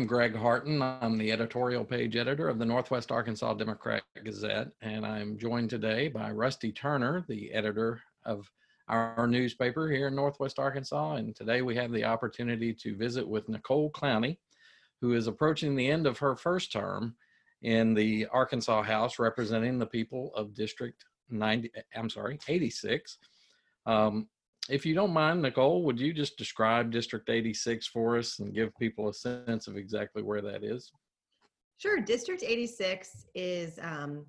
I'm Greg Harton. I'm the editorial page editor of the Northwest Arkansas Democrat Gazette, and I'm joined today by Rusty Turner, the editor of our newspaper here in Northwest Arkansas. And today we have the opportunity to visit with Nicole Clowney, who is approaching the end of her first term in the Arkansas House representing the people of District 90, I'm sorry, 86. Um, if you don't mind, Nicole, would you just describe District 86 for us and give people a sense of exactly where that is? Sure. District 86 is um,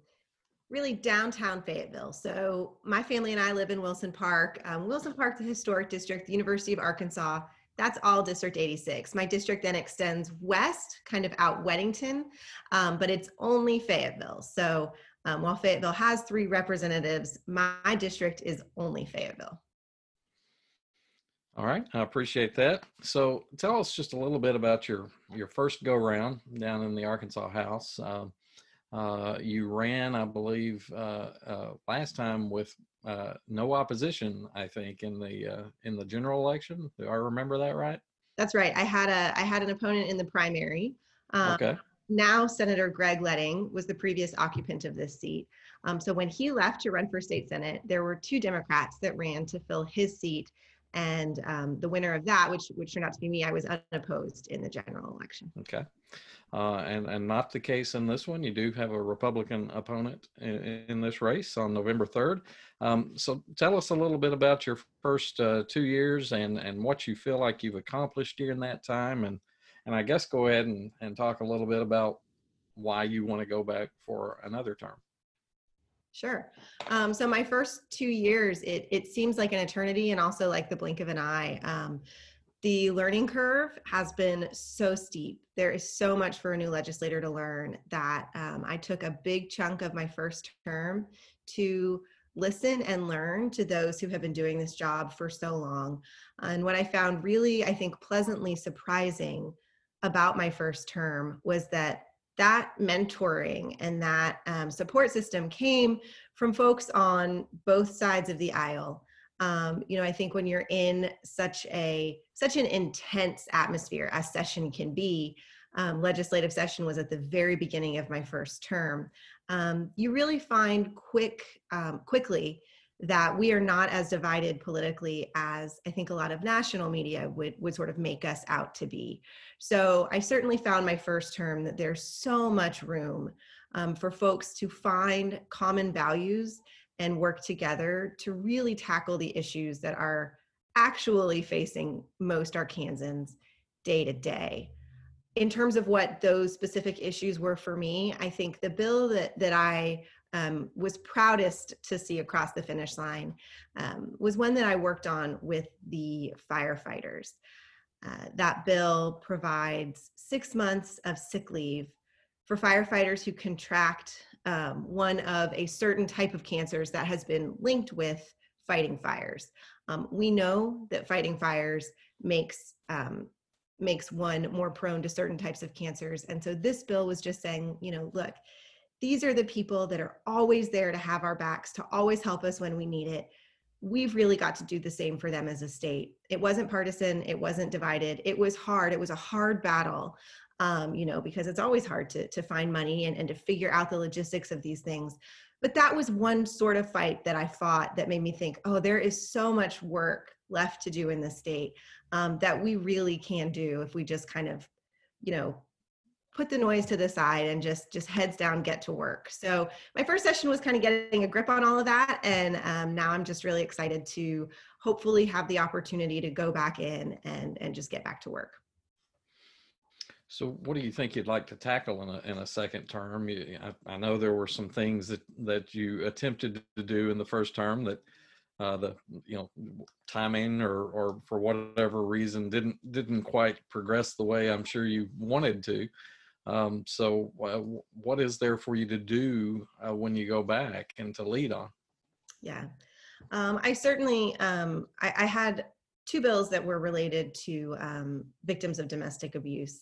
really downtown Fayetteville. So my family and I live in Wilson Park. Um, Wilson Park, the historic district, the University of Arkansas, that's all District 86. My district then extends west, kind of out Wedington, um, but it's only Fayetteville. So um, while Fayetteville has three representatives, my, my district is only Fayetteville. All right, I appreciate that. So, tell us just a little bit about your your first go round down in the Arkansas House. Uh, uh, you ran, I believe, uh, uh last time with uh, no opposition. I think in the uh, in the general election. Do I remember that right? That's right. I had a I had an opponent in the primary. Um, okay. Now, Senator Greg Leding was the previous occupant of this seat. Um, so when he left to run for state senate, there were two Democrats that ran to fill his seat and um, the winner of that, which which turned out to be me, I was unopposed in the general election. Okay, uh, and and not the case in this one. You do have a Republican opponent in, in this race on November third. Um, so tell us a little bit about your first uh, two years and and what you feel like you've accomplished during that time, and and I guess go ahead and and talk a little bit about why you want to go back for another term. Sure. Um, so my first two years, it it seems like an eternity, and also like the blink of an eye. Um, the learning curve has been so steep. There is so much for a new legislator to learn that um, I took a big chunk of my first term to listen and learn to those who have been doing this job for so long. And what I found really, I think, pleasantly surprising about my first term was that that mentoring and that um, support system came from folks on both sides of the aisle. Um, you know i think when you're in such a such an intense atmosphere as session can be um, legislative session was at the very beginning of my first term um, you really find quick um, quickly that we are not as divided politically as I think a lot of national media would would sort of make us out to be. So I certainly found my first term that there's so much room um, for folks to find common values and work together to really tackle the issues that are actually facing most Arkansans day to day. In terms of what those specific issues were for me, I think the bill that that I um, was proudest to see across the finish line um, was one that I worked on with the firefighters. Uh, that bill provides six months of sick leave for firefighters who contract um, one of a certain type of cancers that has been linked with fighting fires. Um, we know that fighting fires makes um, makes one more prone to certain types of cancers, and so this bill was just saying, you know, look, these are the people that are always there to have our backs, to always help us when we need it. We've really got to do the same for them as a state. It wasn't partisan, it wasn't divided. It was hard. It was a hard battle, um, you know, because it's always hard to, to find money and, and to figure out the logistics of these things. But that was one sort of fight that I fought that made me think, oh, there is so much work left to do in the state um, that we really can do if we just kind of, you know, put the noise to the side and just just heads down get to work. So my first session was kind of getting a grip on all of that and um, now i'm just really excited to hopefully have the opportunity to go back in and and just get back to work. So what do you think you'd like to tackle in a, in a second term? You, I, I, know there were some things that that you attempted to do in the first term that uh, the you know timing or or for whatever reason didn't didn't quite progress the way I'm sure you wanted to. Um, so, uh, what is there for you to do uh, when you go back and to lead on? Yeah, um, I certainly um, I, I, had two bills that were related to um, victims of domestic abuse.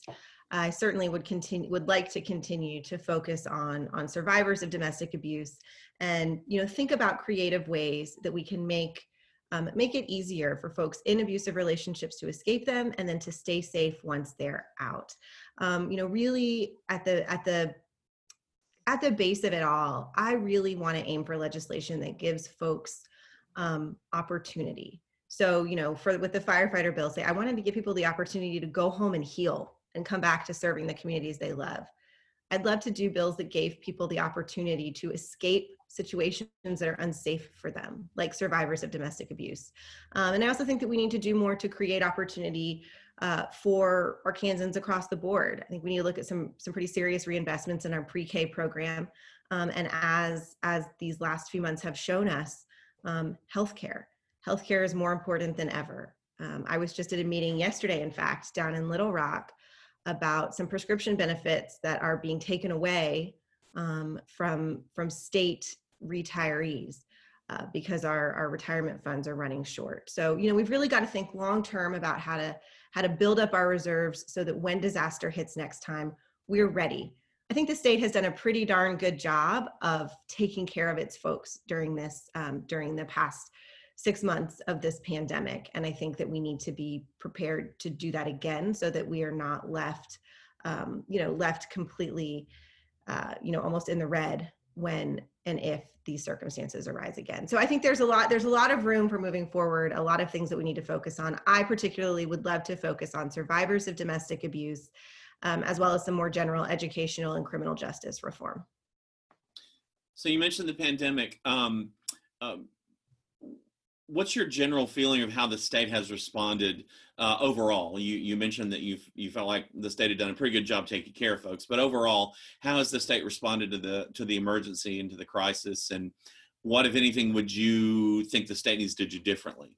I certainly would continue would like to continue to focus on on survivors of domestic abuse and you know think about creative ways that we can make um, make it easier for folks in abusive relationships to escape them and then to stay safe once they're out. Um, you know, really at the at the at the base of it all, I really want to aim for legislation that gives folks um, opportunity. So, you know, for with the firefighter bill, say I wanted to give people the opportunity to go home and heal and come back to serving the communities they love. I'd love to do bills that gave people the opportunity to escape situations that are unsafe for them, like survivors of domestic abuse. Um, and I also think that we need to do more to create opportunity uh, for Arkansans across the board. I think we need to look at some some pretty serious reinvestments in our pre-K program. Um, and as as these last few months have shown us, um, healthcare healthcare is more important than ever. Um, I was just at a meeting yesterday, in fact, down in Little Rock, about some prescription benefits that are being taken away um, from from state retirees uh, because our our retirement funds are running short. So you know we've really got to think long term about how to how to build up our reserves so that when disaster hits next time, we're ready. I think the state has done a pretty darn good job of taking care of its folks during this um, during the past six months of this pandemic. And I think that we need to be prepared to do that again so that we are not left, um, you know, left completely, uh, you know, almost in the red when and if these circumstances arise again. So I think there's a lot there's a lot of room for moving forward, a lot of things that we need to focus on. I particularly would love to focus on survivors of domestic abuse um, as well as some more general educational and criminal justice reform. So you mentioned the pandemic. Um, um, what's your general feeling of how the state has responded uh, overall? You you mentioned that you you felt like the state had done a pretty good job taking care of folks, but overall, how has the state responded to the to the emergency and to the crisis, and what, if anything, would you think the state needs to do differently?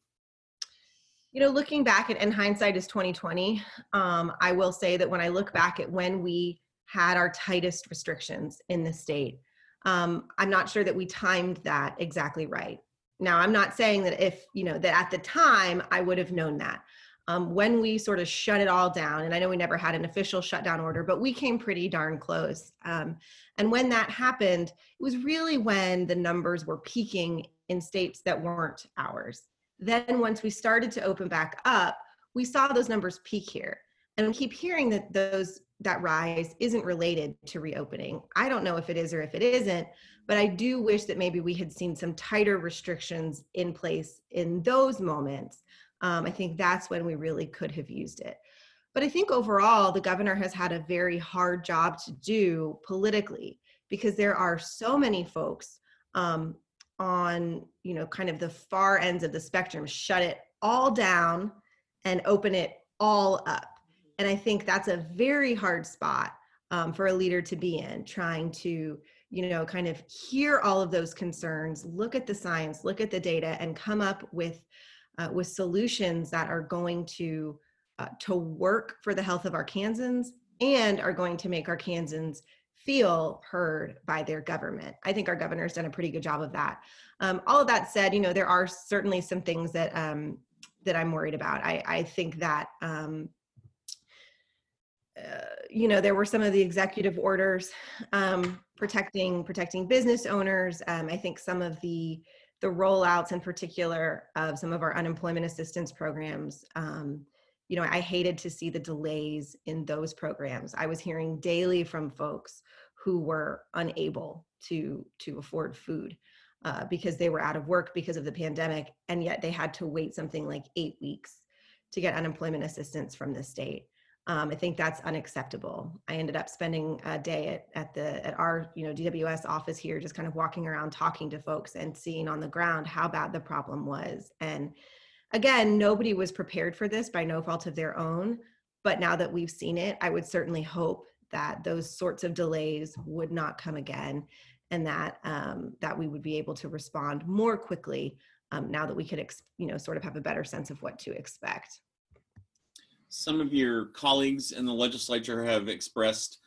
You know, looking back at and hindsight is twenty twenty. Um, I will say that when I look back at when we had our tightest restrictions in the state, um, I'm not sure that we timed that exactly right. Now, I'm not saying that if, you know, that at the time I would have known that. Um, when we sort of shut it all down, and I know we never had an official shutdown order, but we came pretty darn close. Um, and when that happened, it was really when the numbers were peaking in states that weren't ours. Then, once we started to open back up, we saw those numbers peak here. And we keep hearing that those that rise isn't related to reopening. I don't know if it is or if it isn't, but I do wish that maybe we had seen some tighter restrictions in place in those moments. Um, I think that's when we really could have used it. But I think overall, the governor has had a very hard job to do politically because there are so many folks um, on, you know, kind of the far ends of the spectrum, shut it all down and open it all up. And I think that's a very hard spot um, for a leader to be in, trying to you know kind of hear all of those concerns look at the science look at the data and come up with uh, with solutions that are going to uh, to work for the health of arkansans and are going to make arkansans feel heard by their government. I think our governor's done a pretty good job of that. Um, all of that said you know there are certainly some things that um, that i'm worried about. I, I think that um, you know there were some of the executive orders um, protecting protecting business owners. Um, I think some of the the rollouts in particular of some of our unemployment assistance programs. Um, you know, I hated to see the delays in those programs. I was hearing daily from folks who were unable to to afford food uh, because they were out of work because of the pandemic, and yet they had to wait something like eight weeks to get unemployment assistance from the state. Um, I think that's unacceptable. I ended up spending a day at, at the at our you know DWS office here, just kind of walking around talking to folks and seeing on the ground how bad the problem was. And again, nobody was prepared for this by no fault of their own. But now that we've seen it, I would certainly hope that those sorts of delays would not come again, and that um, that we would be able to respond more quickly um, now that we could ex- you know sort of have a better sense of what to expect some of your colleagues in the legislature have expressed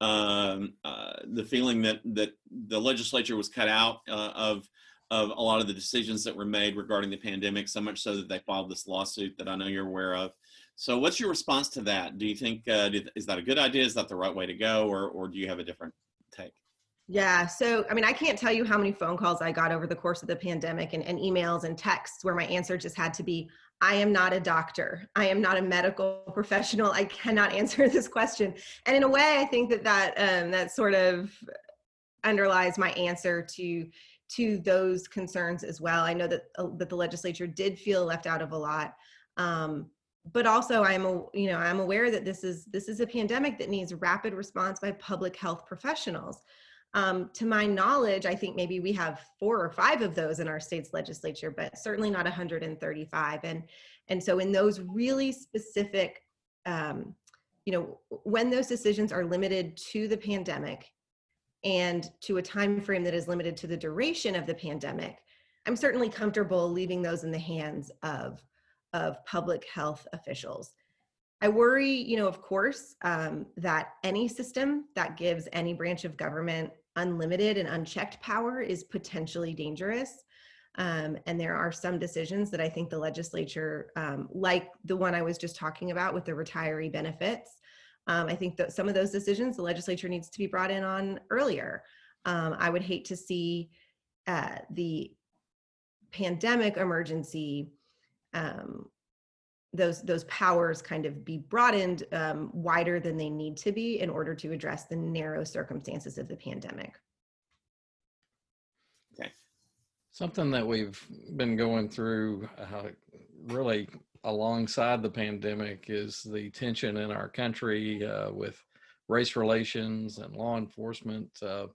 um, uh, the feeling that that the legislature was cut out uh, of of a lot of the decisions that were made regarding the pandemic, so much so that they filed this lawsuit that I know you're aware of. So, what's your response to that? Do you think uh, is that a good idea? Is that the right way to go, or or do you have a different take? Yeah. So, I mean, I can't tell you how many phone calls I got over the course of the pandemic and, and, emails and texts where my answer just had to be I am not a doctor. I am not a medical professional. I cannot answer this question. And in a way, I think that that, um, that sort of underlies my answer to to those concerns as well. I know that uh, that the legislature did feel left out of a lot. Um, but also i'm a, you know i'm aware that this is this is a pandemic that needs rapid response by public health professionals um, to my knowledge, I think maybe we have four or five of those in our state's legislature, but certainly not 135. And and so in those really specific, um, you know, when those decisions are limited to the pandemic and to a time frame that is limited to the duration of the pandemic, I'm certainly comfortable leaving those in the hands of of public health officials. I worry, you know, of course, um, that any system that gives any branch of government unlimited and unchecked power is potentially dangerous. Um, and there are some decisions that I think the legislature, um, like the one I was just talking about with the retiree benefits, um, I think that some of those decisions the legislature needs to be brought in on earlier. Um, I would hate to see uh, the pandemic emergency um, those those powers kind of be broadened um, wider than they need to be in order to address the narrow circumstances of the pandemic. Okay. Something that we've been going through uh, really alongside the pandemic is the tension in our country uh, with race relations and law enforcement. Uh,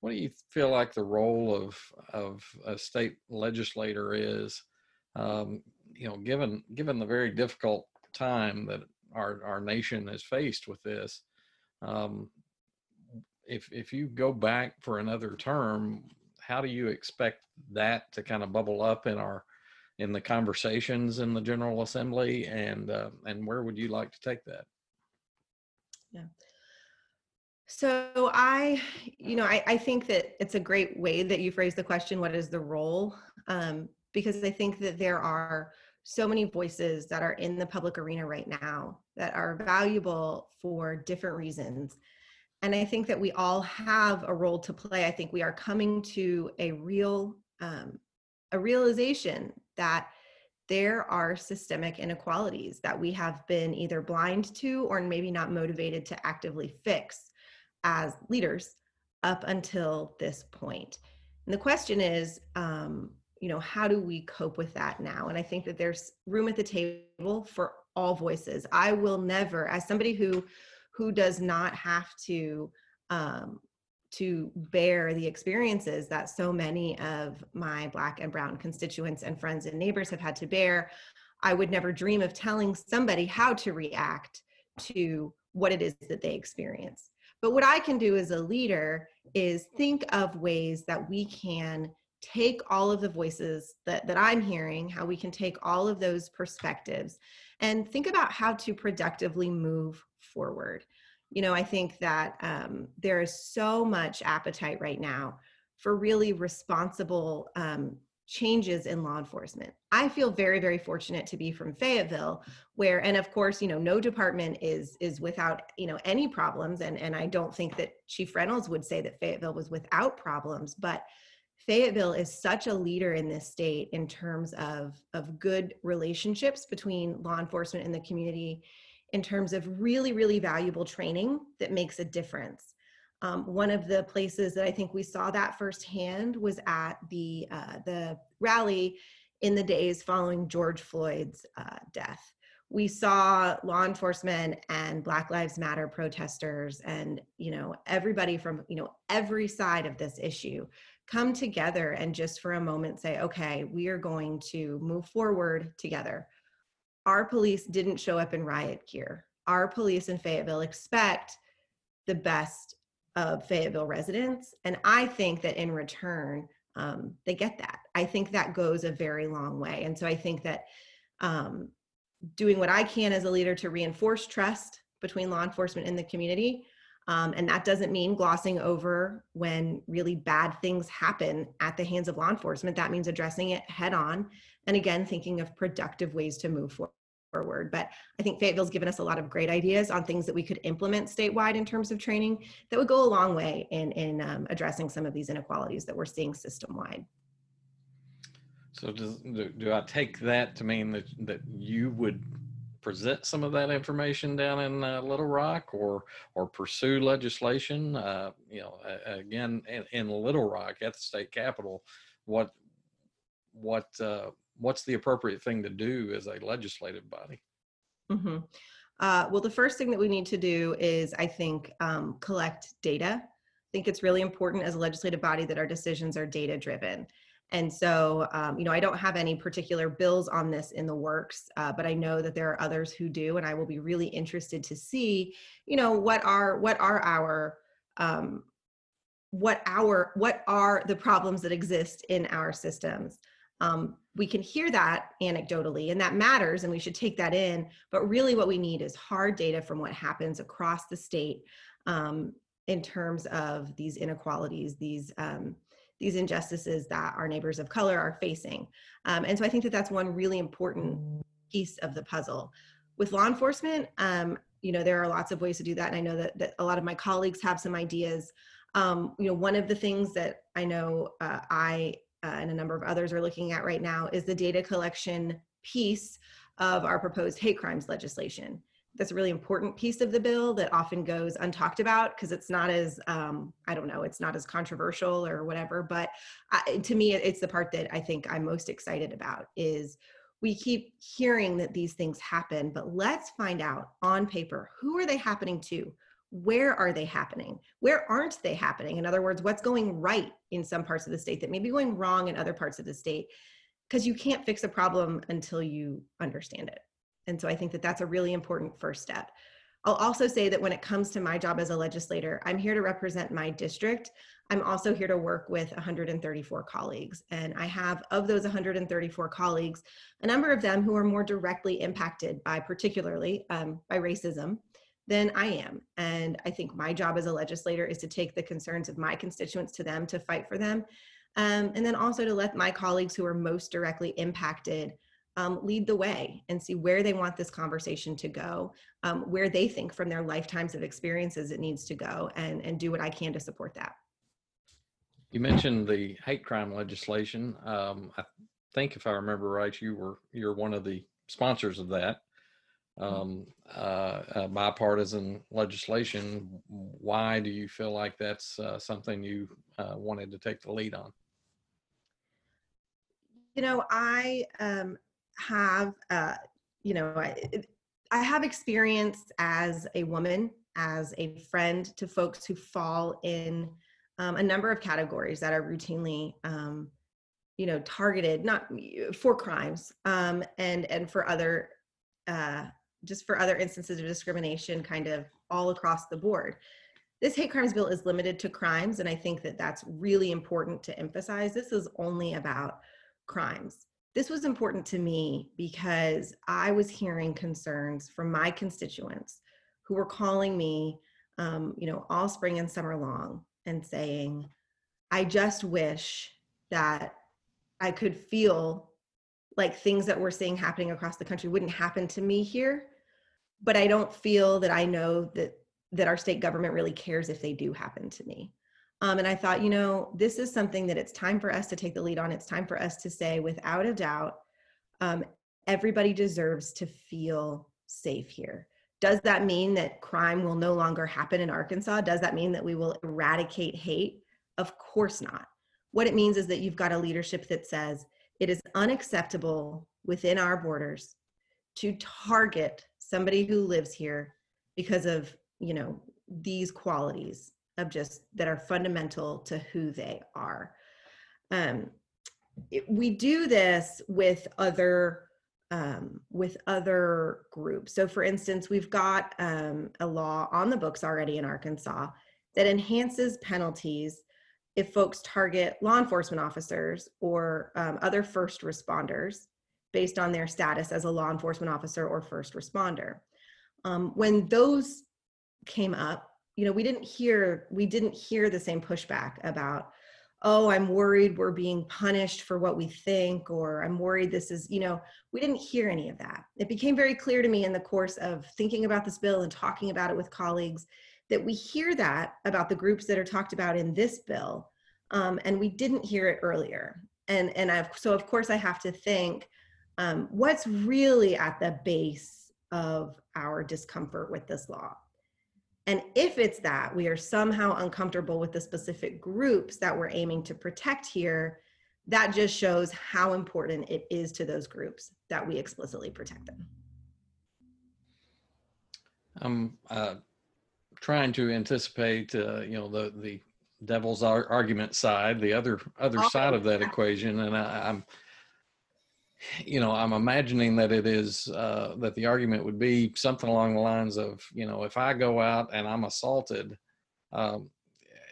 what do you feel like the role of of a state legislator is? Um, you know, given given the very difficult time that our our nation has faced with this, um, if if you go back for another term, how do you expect that to kind of bubble up in our in the conversations in the General Assembly, and uh, and where would you like to take that? Yeah. So I, you know, I, I think that it's a great way that you phrase the question, what is the role? Um, because I think that there are so many voices that are in the public arena right now that are valuable for different reasons. And I think that we all have a role to play. I think we are coming to a real um, a realization that there are systemic inequalities that we have been either blind to or maybe not motivated to actively fix as leaders up until this point. And the question is, um, you know how do we cope with that now? And i think that there's room at the table for all voices. I will never as somebody who who does not have to um, to bear the experiences that so many of my black and brown constituents and friends and neighbors have had to bear i would never dream of telling somebody how to react to what it is that they experience. But what i can do as a leader is think of ways that we can take all of the voices that, that I'm hearing, how we can take all of those perspectives and think about how to productively move forward. You know, I think that um, there is so much appetite right now for really responsible um, changes in law enforcement. I feel very, very fortunate to be from Fayetteville, where, and of course, you know, no department is is without you know any problems, and and I don't think that Chief Reynolds would say that Fayetteville was without problems, but Fayetteville is such a leader in this state in terms of, of good relationships between law enforcement and the community, in terms of really, really valuable training that makes a difference. Um, one of the places that I think we saw that firsthand was at the, uh, the rally in the days following George Floyd's uh, death. We saw law enforcement and Black Lives Matter protesters and, you know, everybody from, you know, every side of this issue come together and just for a moment say, okay, we are going to move forward together. Our police didn't show up in riot gear. Our police in Fayetteville expect the best of Fayetteville residents. And I think that in return, um, they get that. I think that goes a very long way. And so I think that um, doing what I can as a leader to reinforce trust between law enforcement and the community um, and that doesn't mean glossing over when really bad things happen at the hands of law enforcement. That means addressing it head on. And again, thinking of productive ways to move forward. But I think Fayetteville's given us a lot of great ideas on things that we could implement statewide in terms of training that would go a long way in, in um, addressing some of these inequalities that we're seeing system wide. So does, do, do I take that to mean that, that you would present some of that information down in uh, Little Rock or or pursue legislation? Uh, you know, again, in, in, Little Rock at the state capitol, what what uh, what's the appropriate thing to do as a legislative body? Mm-hmm. Uh, well, the first thing that we need to do is, I think, um, collect data. I think it's really important as a legislative body that our decisions are data driven. And so, um, you know, I don't have any particular bills on this in the works, uh, but I know that there are others who do, and I will be really interested to see, you know, what are what are our um, what our what are the problems that exist in our systems. Um, we can hear that anecdotally and that matters and we should take that in but really what we need is hard data from what happens across the state um, in terms of these inequalities these um, these injustices that our neighbors of color are facing. Um, and so i think that that's one really important piece of the puzzle. With law enforcement um, you know there are lots of ways to do that and i know that, that a lot of my colleagues have some ideas. Um, you know one of the things that i know uh, i uh, and a number of others are looking at right now is the data collection piece of our proposed hate crimes legislation. That's a really important piece of the bill that often goes untalked about because it's not as, um, I don't know, it's not as controversial or whatever. But I, to me, it's the part that I think I'm most excited about is we keep hearing that these things happen, but let's find out on paper who are they happening to? where are they happening? Where aren't they happening? In other words, what's going right in some parts of the state that may be going wrong in other parts of the state? Because you can't fix a problem until you understand it. And so I think that that's a really important first step. I'll also say that when it comes to my job as a legislator, I'm here to represent my district. I'm also here to work with 134 colleagues. And I have, of those 134 colleagues, a number of them who are more directly impacted by, particularly um, by racism than I am. And I think my job as a legislator is to take the concerns of my constituents to them to fight for them. Um, and then also to let my colleagues who are most directly impacted um, lead the way and see where they want this conversation to go, um, where they think from their lifetimes of experiences it needs to go, and, and do what I can to support that. You mentioned the hate crime legislation. Um, I think, if I remember right, you were you're one of the sponsors of that. Mm. um, uh, uh, bipartisan legislation. Why do you feel like that's uh, something you uh, wanted to take the lead on? You know, I um, have, uh, you know, I, I have experience as a woman, as a friend to folks who fall in um, a number of categories that are routinely um, you know targeted not for crimes um, and and for other uh, just for other instances of discrimination kind of all across the board. This hate crimes bill is limited to crimes, and I think that that's really important to emphasize. This is only about crimes. This was important to me because I was hearing concerns from my constituents who were calling me, um, you know, all spring and summer long and saying, I just wish that I could feel like things that we're seeing happening across the country wouldn't happen to me here but I don't feel that I know that that our state government really cares if they do happen to me. Um, and I thought, you know, this is something that it's time for us to take the lead on. It's time for us to say, without a doubt, um, everybody deserves to feel safe here. Does that mean that crime will no longer happen in Arkansas? Does that mean that we will eradicate hate? Of course not. What it means is that you've got a leadership that says it is unacceptable within our borders to target somebody who lives here because of you know these qualities of just that are fundamental to who they are um, it, we do this with other um, with other groups so for instance we've got um, a law on the books already in arkansas that enhances penalties if folks target law enforcement officers or um, other first responders based on their status as a law enforcement officer or first responder. Um, when those came up, you know, we didn't hear we didn't hear the same pushback about, oh, I'm worried we're being punished for what we think, or I'm worried this is, you know, we didn't hear any of that. It became very clear to me in the course of thinking about this bill and talking about it with colleagues that we hear that about the groups that are talked about in this bill, um, and we didn't hear it earlier. And and I've so of course I have to think um, what's really at the base of our discomfort with this law and if it's that we are somehow uncomfortable with the specific groups that we're aiming to protect here, that just shows how important it is to those groups that we explicitly protect them. I'm uh, trying to anticipate, uh, you know, the the devil's ar- argument side, the other other Okay, side of that yeah. equation, and I, I'm, you know, I'm imagining that it is uh, that the argument would be something along the lines of, you know, if I go out and I'm assaulted, um,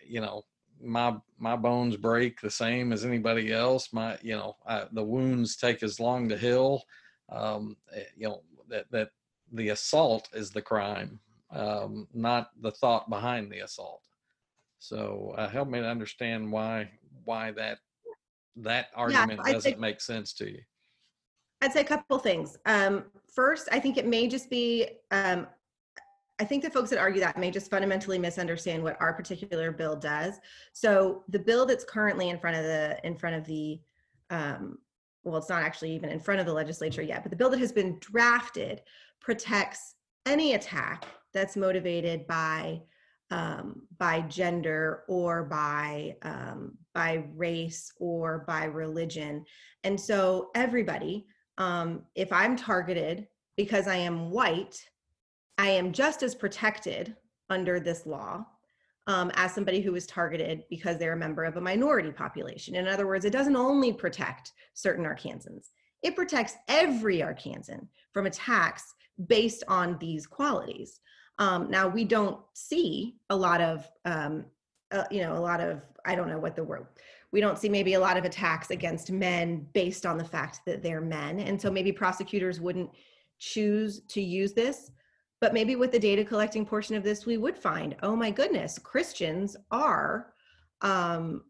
you know, my my bones break the same as anybody else. My, you know, I, the wounds take as long to heal. Um, eh, you know that that the assault is the crime, um, not the thought behind the assault. So uh, help me to understand why why that that argument I doesn't think- make sense to you. I'd say a couple things. Um, first, I think it may just be, um, I think the folks that argue that may just fundamentally misunderstand what our particular bill does. So the bill that's currently in front of the in front of the, um, well, it's not actually even in front of the legislature yet, but the bill that has been drafted protects any attack that's motivated by um, by gender or by um, by race or by religion, and so everybody um, if I'm targeted because I am white, I am just as protected under this law um, as somebody who is targeted because they're a member of a minority population. In other words, it doesn't only protect certain Arkansans, it protects every Arkansan from attacks based on these qualities. Um, now, we don't see a lot of, um, uh, you know, a lot of, I don't know what the word, we don't see maybe a lot of attacks against men based on the fact that they're men. And so maybe prosecutors wouldn't choose to use this. But maybe with the data collecting portion of this, we would find, oh my goodness, Christians are um,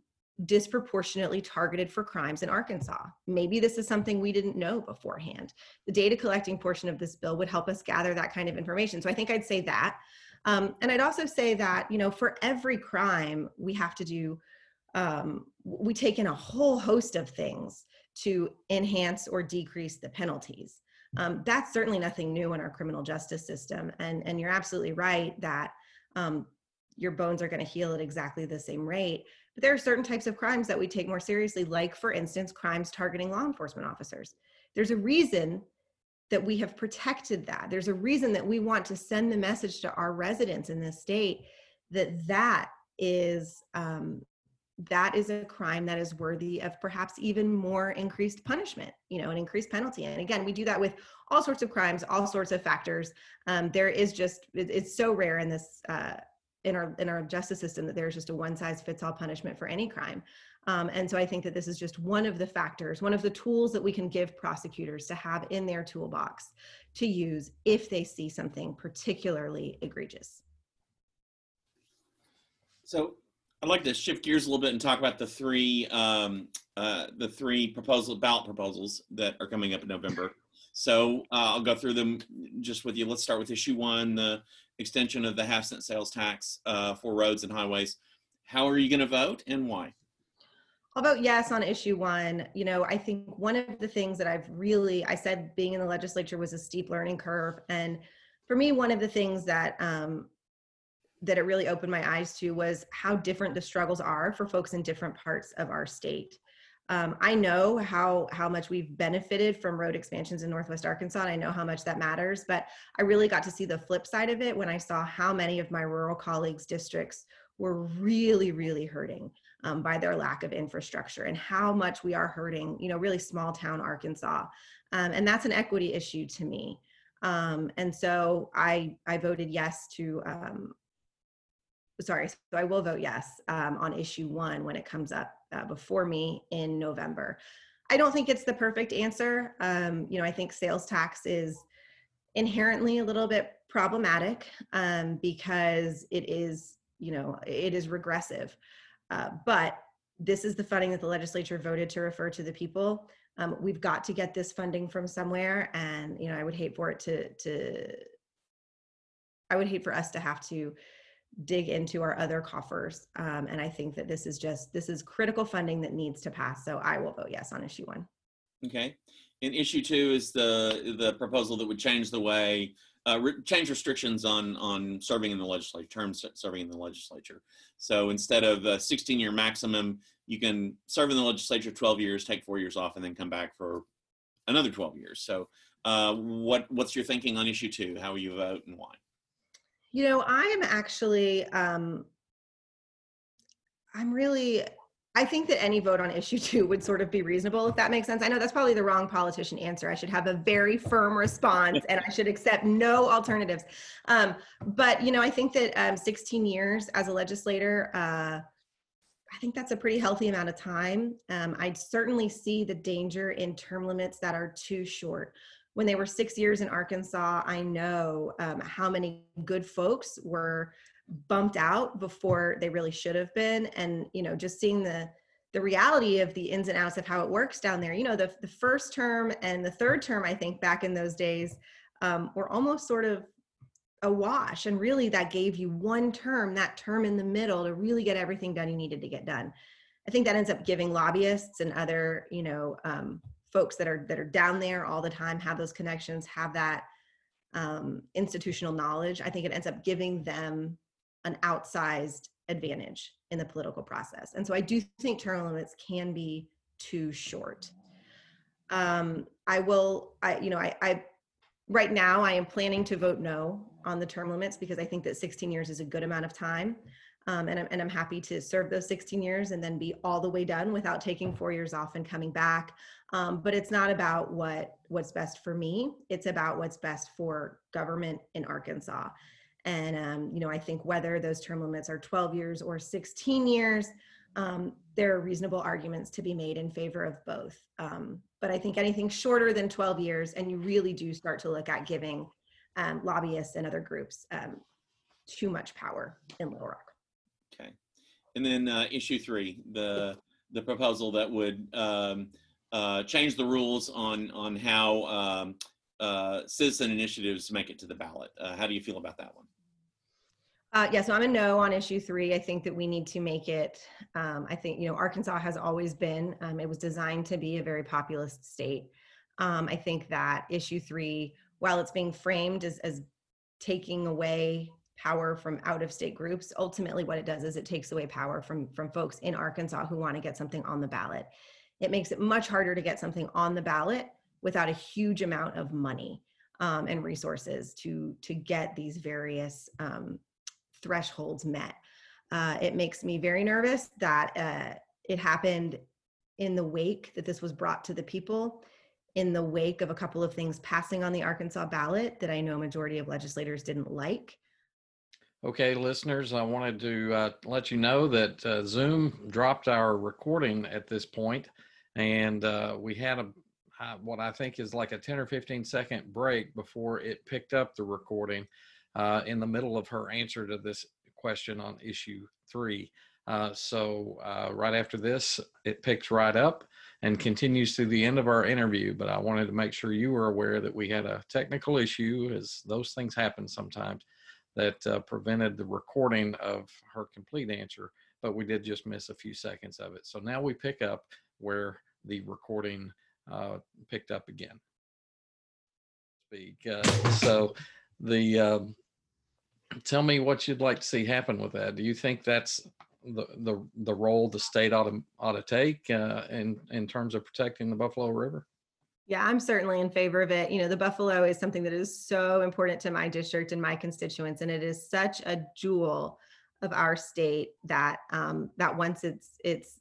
disproportionately targeted for crimes in Arkansas. Maybe this is something we didn't know beforehand. The data collecting portion of this bill would help us gather that kind of information. So I think I'd say that. Um, and I'd also say that, you know, for every crime, we have to do um, we take in a whole host of things to enhance or decrease the penalties. Um, that's certainly nothing new in our criminal justice system. And, and you're absolutely right that um, your bones are going to heal at exactly the same rate. But there are certain types of crimes that we take more seriously, like, for instance, crimes targeting law enforcement officers. There's a reason that we have protected that. There's a reason that we want to send the message to our residents in this state that that is um, that is a crime that is worthy of perhaps even more increased punishment, you know, an increased penalty. And again, we do that with all sorts of crimes, all sorts of factors. Um, there is just it, it's so rare in this uh, in our in our justice system that there's just a one size fits all punishment for any crime. Um, and so I think that this is just one of the factors, one of the tools that we can give prosecutors to have in their toolbox to use if they see something particularly egregious. So I'd like to shift gears a little bit and talk about the three um, uh, the three proposal ballot proposals that are coming up in November. So uh, I'll go through them just with you. Let's start with issue one, the extension of the half cent sales tax uh, for roads and highways. How are you going to vote and why? I'll vote yes on issue one. You know, I think one of the things that I've really, I said being in the legislature was a steep learning curve. And for me, one of the things that, um, that it really opened my eyes to was how different the struggles are for folks in different parts of our state. Um, I know how how much we've benefited from road expansions in Northwest Arkansas. And I know how much that matters, but I really got to see the flip side of it when I saw how many of my rural colleagues' districts were really, really hurting um, by their lack of infrastructure and how much we are hurting, you know, really small town Arkansas. Um, and that's an equity issue to me. Um, and so I, I voted yes to, um, sorry, so I will vote yes um, on issue one when it comes up uh, before me in November. I don't think it's the perfect answer. Um, you know, I think sales tax is inherently a little bit problematic um, because it is, you know, it is regressive. Uh, but this is the funding that the legislature voted to refer to the people. Um, we've got to get this funding from somewhere, and you know, I would hate for it to to. I would hate for us to have to dig into our other coffers, um, and I think that this is just this is critical funding that needs to pass. So I will vote yes on issue one. Okay. And issue two is the the proposal that would change the way uh, re- change restrictions on on serving in the legislature, terms serving in the legislature. So instead of a 16 year maximum, you can serve in the legislature 12 years, take four years off, and then come back for another 12 years. So uh, what what's your thinking on issue two? How will you vote and why? You know, I am actually um, I'm really I think that any vote on issue two would sort of be reasonable, if that makes sense. I know that's probably the wrong politician answer. I should have a very firm response and I should accept no alternatives. Um, but, you know, I think that um, 16 years as a legislator, uh, I think that's a pretty healthy amount of time. Um, I certainly see the danger in term limits that are too short. When they were six years in Arkansas, I know um, how many good folks were bumped out before they really should have been. And you know just seeing the the reality of the ins and outs of how it works down there you know the, the first term and the third term i think back in those days um, were almost sort of a wash and really that gave you one term that term in the middle to really get everything done you needed to get done. I think that ends up giving lobbyists and other you know um, folks that are that are down there all the time have those connections have that um, institutional knowledge i think it ends up giving them an outsized advantage in the political process. And so I do think term limits can be too short. Um, I will, I, you know, I, I, right now I am planning to vote no on the term limits because I think that 16 years is a good amount of time. Um, and, I'm, and I'm happy to serve those 16 years and then be all the way done without taking four years off and coming back. Um, but it's not about what what's best for me. It's about what's best for government in Arkansas. And, um, you know, I think whether those term limits are 12 years or 16 years, um, there are reasonable arguments to be made in favor of both. Um, but I think anything shorter than 12 years, and you really do start to look at giving um, lobbyists and other groups too much power in Little Rock. And then uh, issue three, the the proposal that would um, uh, change the rules on on how uh, citizen initiatives make it to the ballot. Uh, how do you feel about that one? Uh, yeah, so I'm a no on issue three. I think that we need to make it. Um, I think you know Arkansas has always been. Um, it was designed to be a very populist state. Um, I think that issue three, while it's being framed as, as taking away power from out of state groups, ultimately what it does is it takes away power from from folks in Arkansas who want to get something on the ballot. It makes it much harder to get something on the ballot without a huge amount of money um, and resources to to get these various um, thresholds met. Uh, it makes me very nervous that uh, it happened in the wake that this was brought to the people, in the wake of a couple of things passing on the Arkansas ballot that I know a majority of legislators didn't like. Okay, listeners, I wanted to uh, let you know that uh, Zoom dropped our recording at this point, and uh, we had a uh, what I think is like a 10 or 15 second break before it picked up the recording uh, in the middle of her answer to this question on issue three. Uh, so right after this, it picks right up and continues to the end of our interview. But I wanted to make sure you were aware that we had a technical issue, as those things happen sometimes, that uh, prevented the recording of her complete answer. But we did just miss a few seconds of it. So now we pick up where the recording uh, picked up again. Speak. Uh, so the um, tell me what you'd like to see happen with that. Do you think that's the the the role the state ought to ought to take uh, in in terms of protecting the Buffalo River? Yeah, I'm certainly in favor of it. You know, the Buffalo is something that is so important to my district and my constituents, and it is such a jewel of our state that um, that once it's it's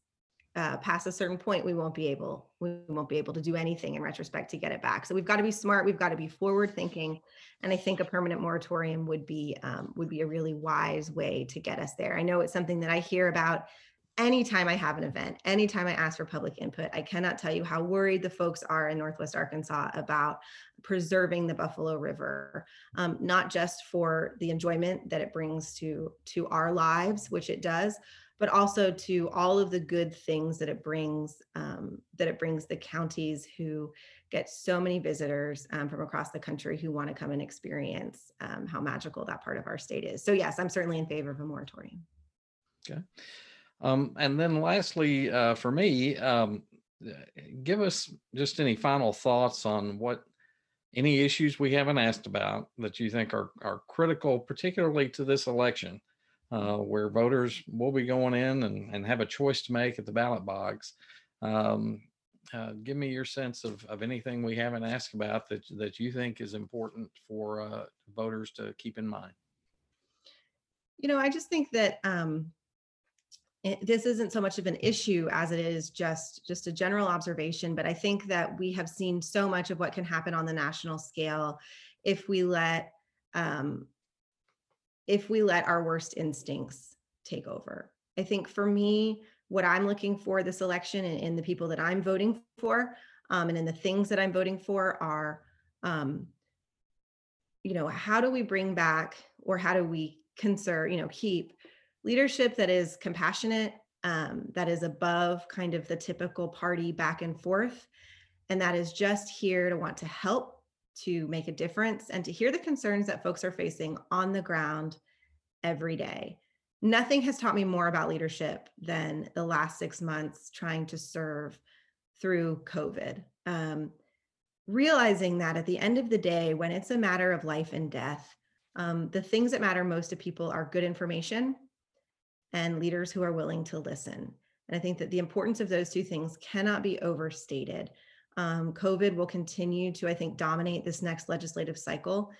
uh, past a certain point, we won't be able we won't be able to do anything in retrospect to get it back. So we've got to be smart. We've got to be forward thinking, and I think a permanent moratorium would be um, would be a really wise way to get us there. I know it's something that I hear about anytime I have an event, anytime I ask for public input. I cannot tell you how worried the folks are in Northwest Arkansas about preserving the Buffalo River, um, not just for the enjoyment that it brings to to our lives, which it does, but also to all of the good things that it brings um, that it brings the counties who get so many visitors um, from across the country who want to come and experience um, how magical that part of our state is. So yes, I'm certainly in favor of a moratorium. Um, and then lastly, uh, for me, um, uh, give us just any final thoughts on what any issues we haven't asked about that you think are, are critical, particularly to this election, uh, where voters will be going in and, and have a choice to make at the ballot box. Um, uh, give me your sense of, of anything we haven't asked about that, that you think is important for uh, voters to keep in mind. You know, I just think that um, it, this isn't so much of an issue as it is just just a general observation. But I think that we have seen so much of what can happen on the national scale if we let um, if we let our worst instincts take over. I think for me, what I'm looking for this election and, and the people that I'm voting for, um, and in the things that I'm voting for are, um, you know, how do we bring back or how do we conserve, you know, keep leadership that is compassionate, um, that is above kind of the typical party back and forth, and that is just here to want to help, to make a difference, and to hear the concerns that folks are facing on the ground every day. Nothing has taught me more about leadership than the last six months trying to serve through COVID. Um, realizing that at the end of the day, when it's a matter of life and death, um, the things that matter most to people are good information and leaders who are willing to listen. And I think that the importance of those two things cannot be overstated. Um, COVID will continue to, I think, dominate this next legislative cycle.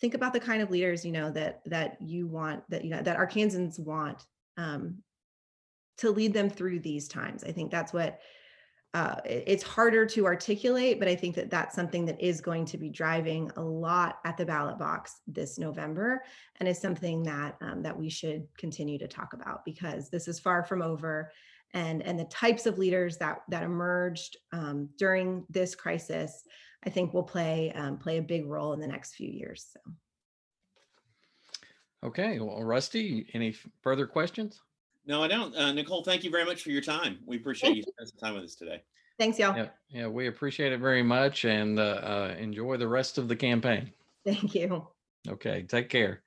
Think about the kind of leaders you know that that you want that you know that Arkansans want um, to lead them through these times. I think that's what uh, it's harder to articulate, but I think that that's something that is going to be driving a lot at the ballot box this November, and is something that um, that we should continue to talk about because this is far from over, and and the types of leaders that that emerged um, during this crisis, I think will play um, play a big role in the next few years. So. Okay, well, Rusty, any further questions? No, I don't. Uh, Nicole, thank you very much for your time. We appreciate you spending some time with us today. Thanks, y'all. Yeah, yeah, we appreciate it very much and uh, uh, enjoy the rest of the campaign. Thank you. Okay, take care.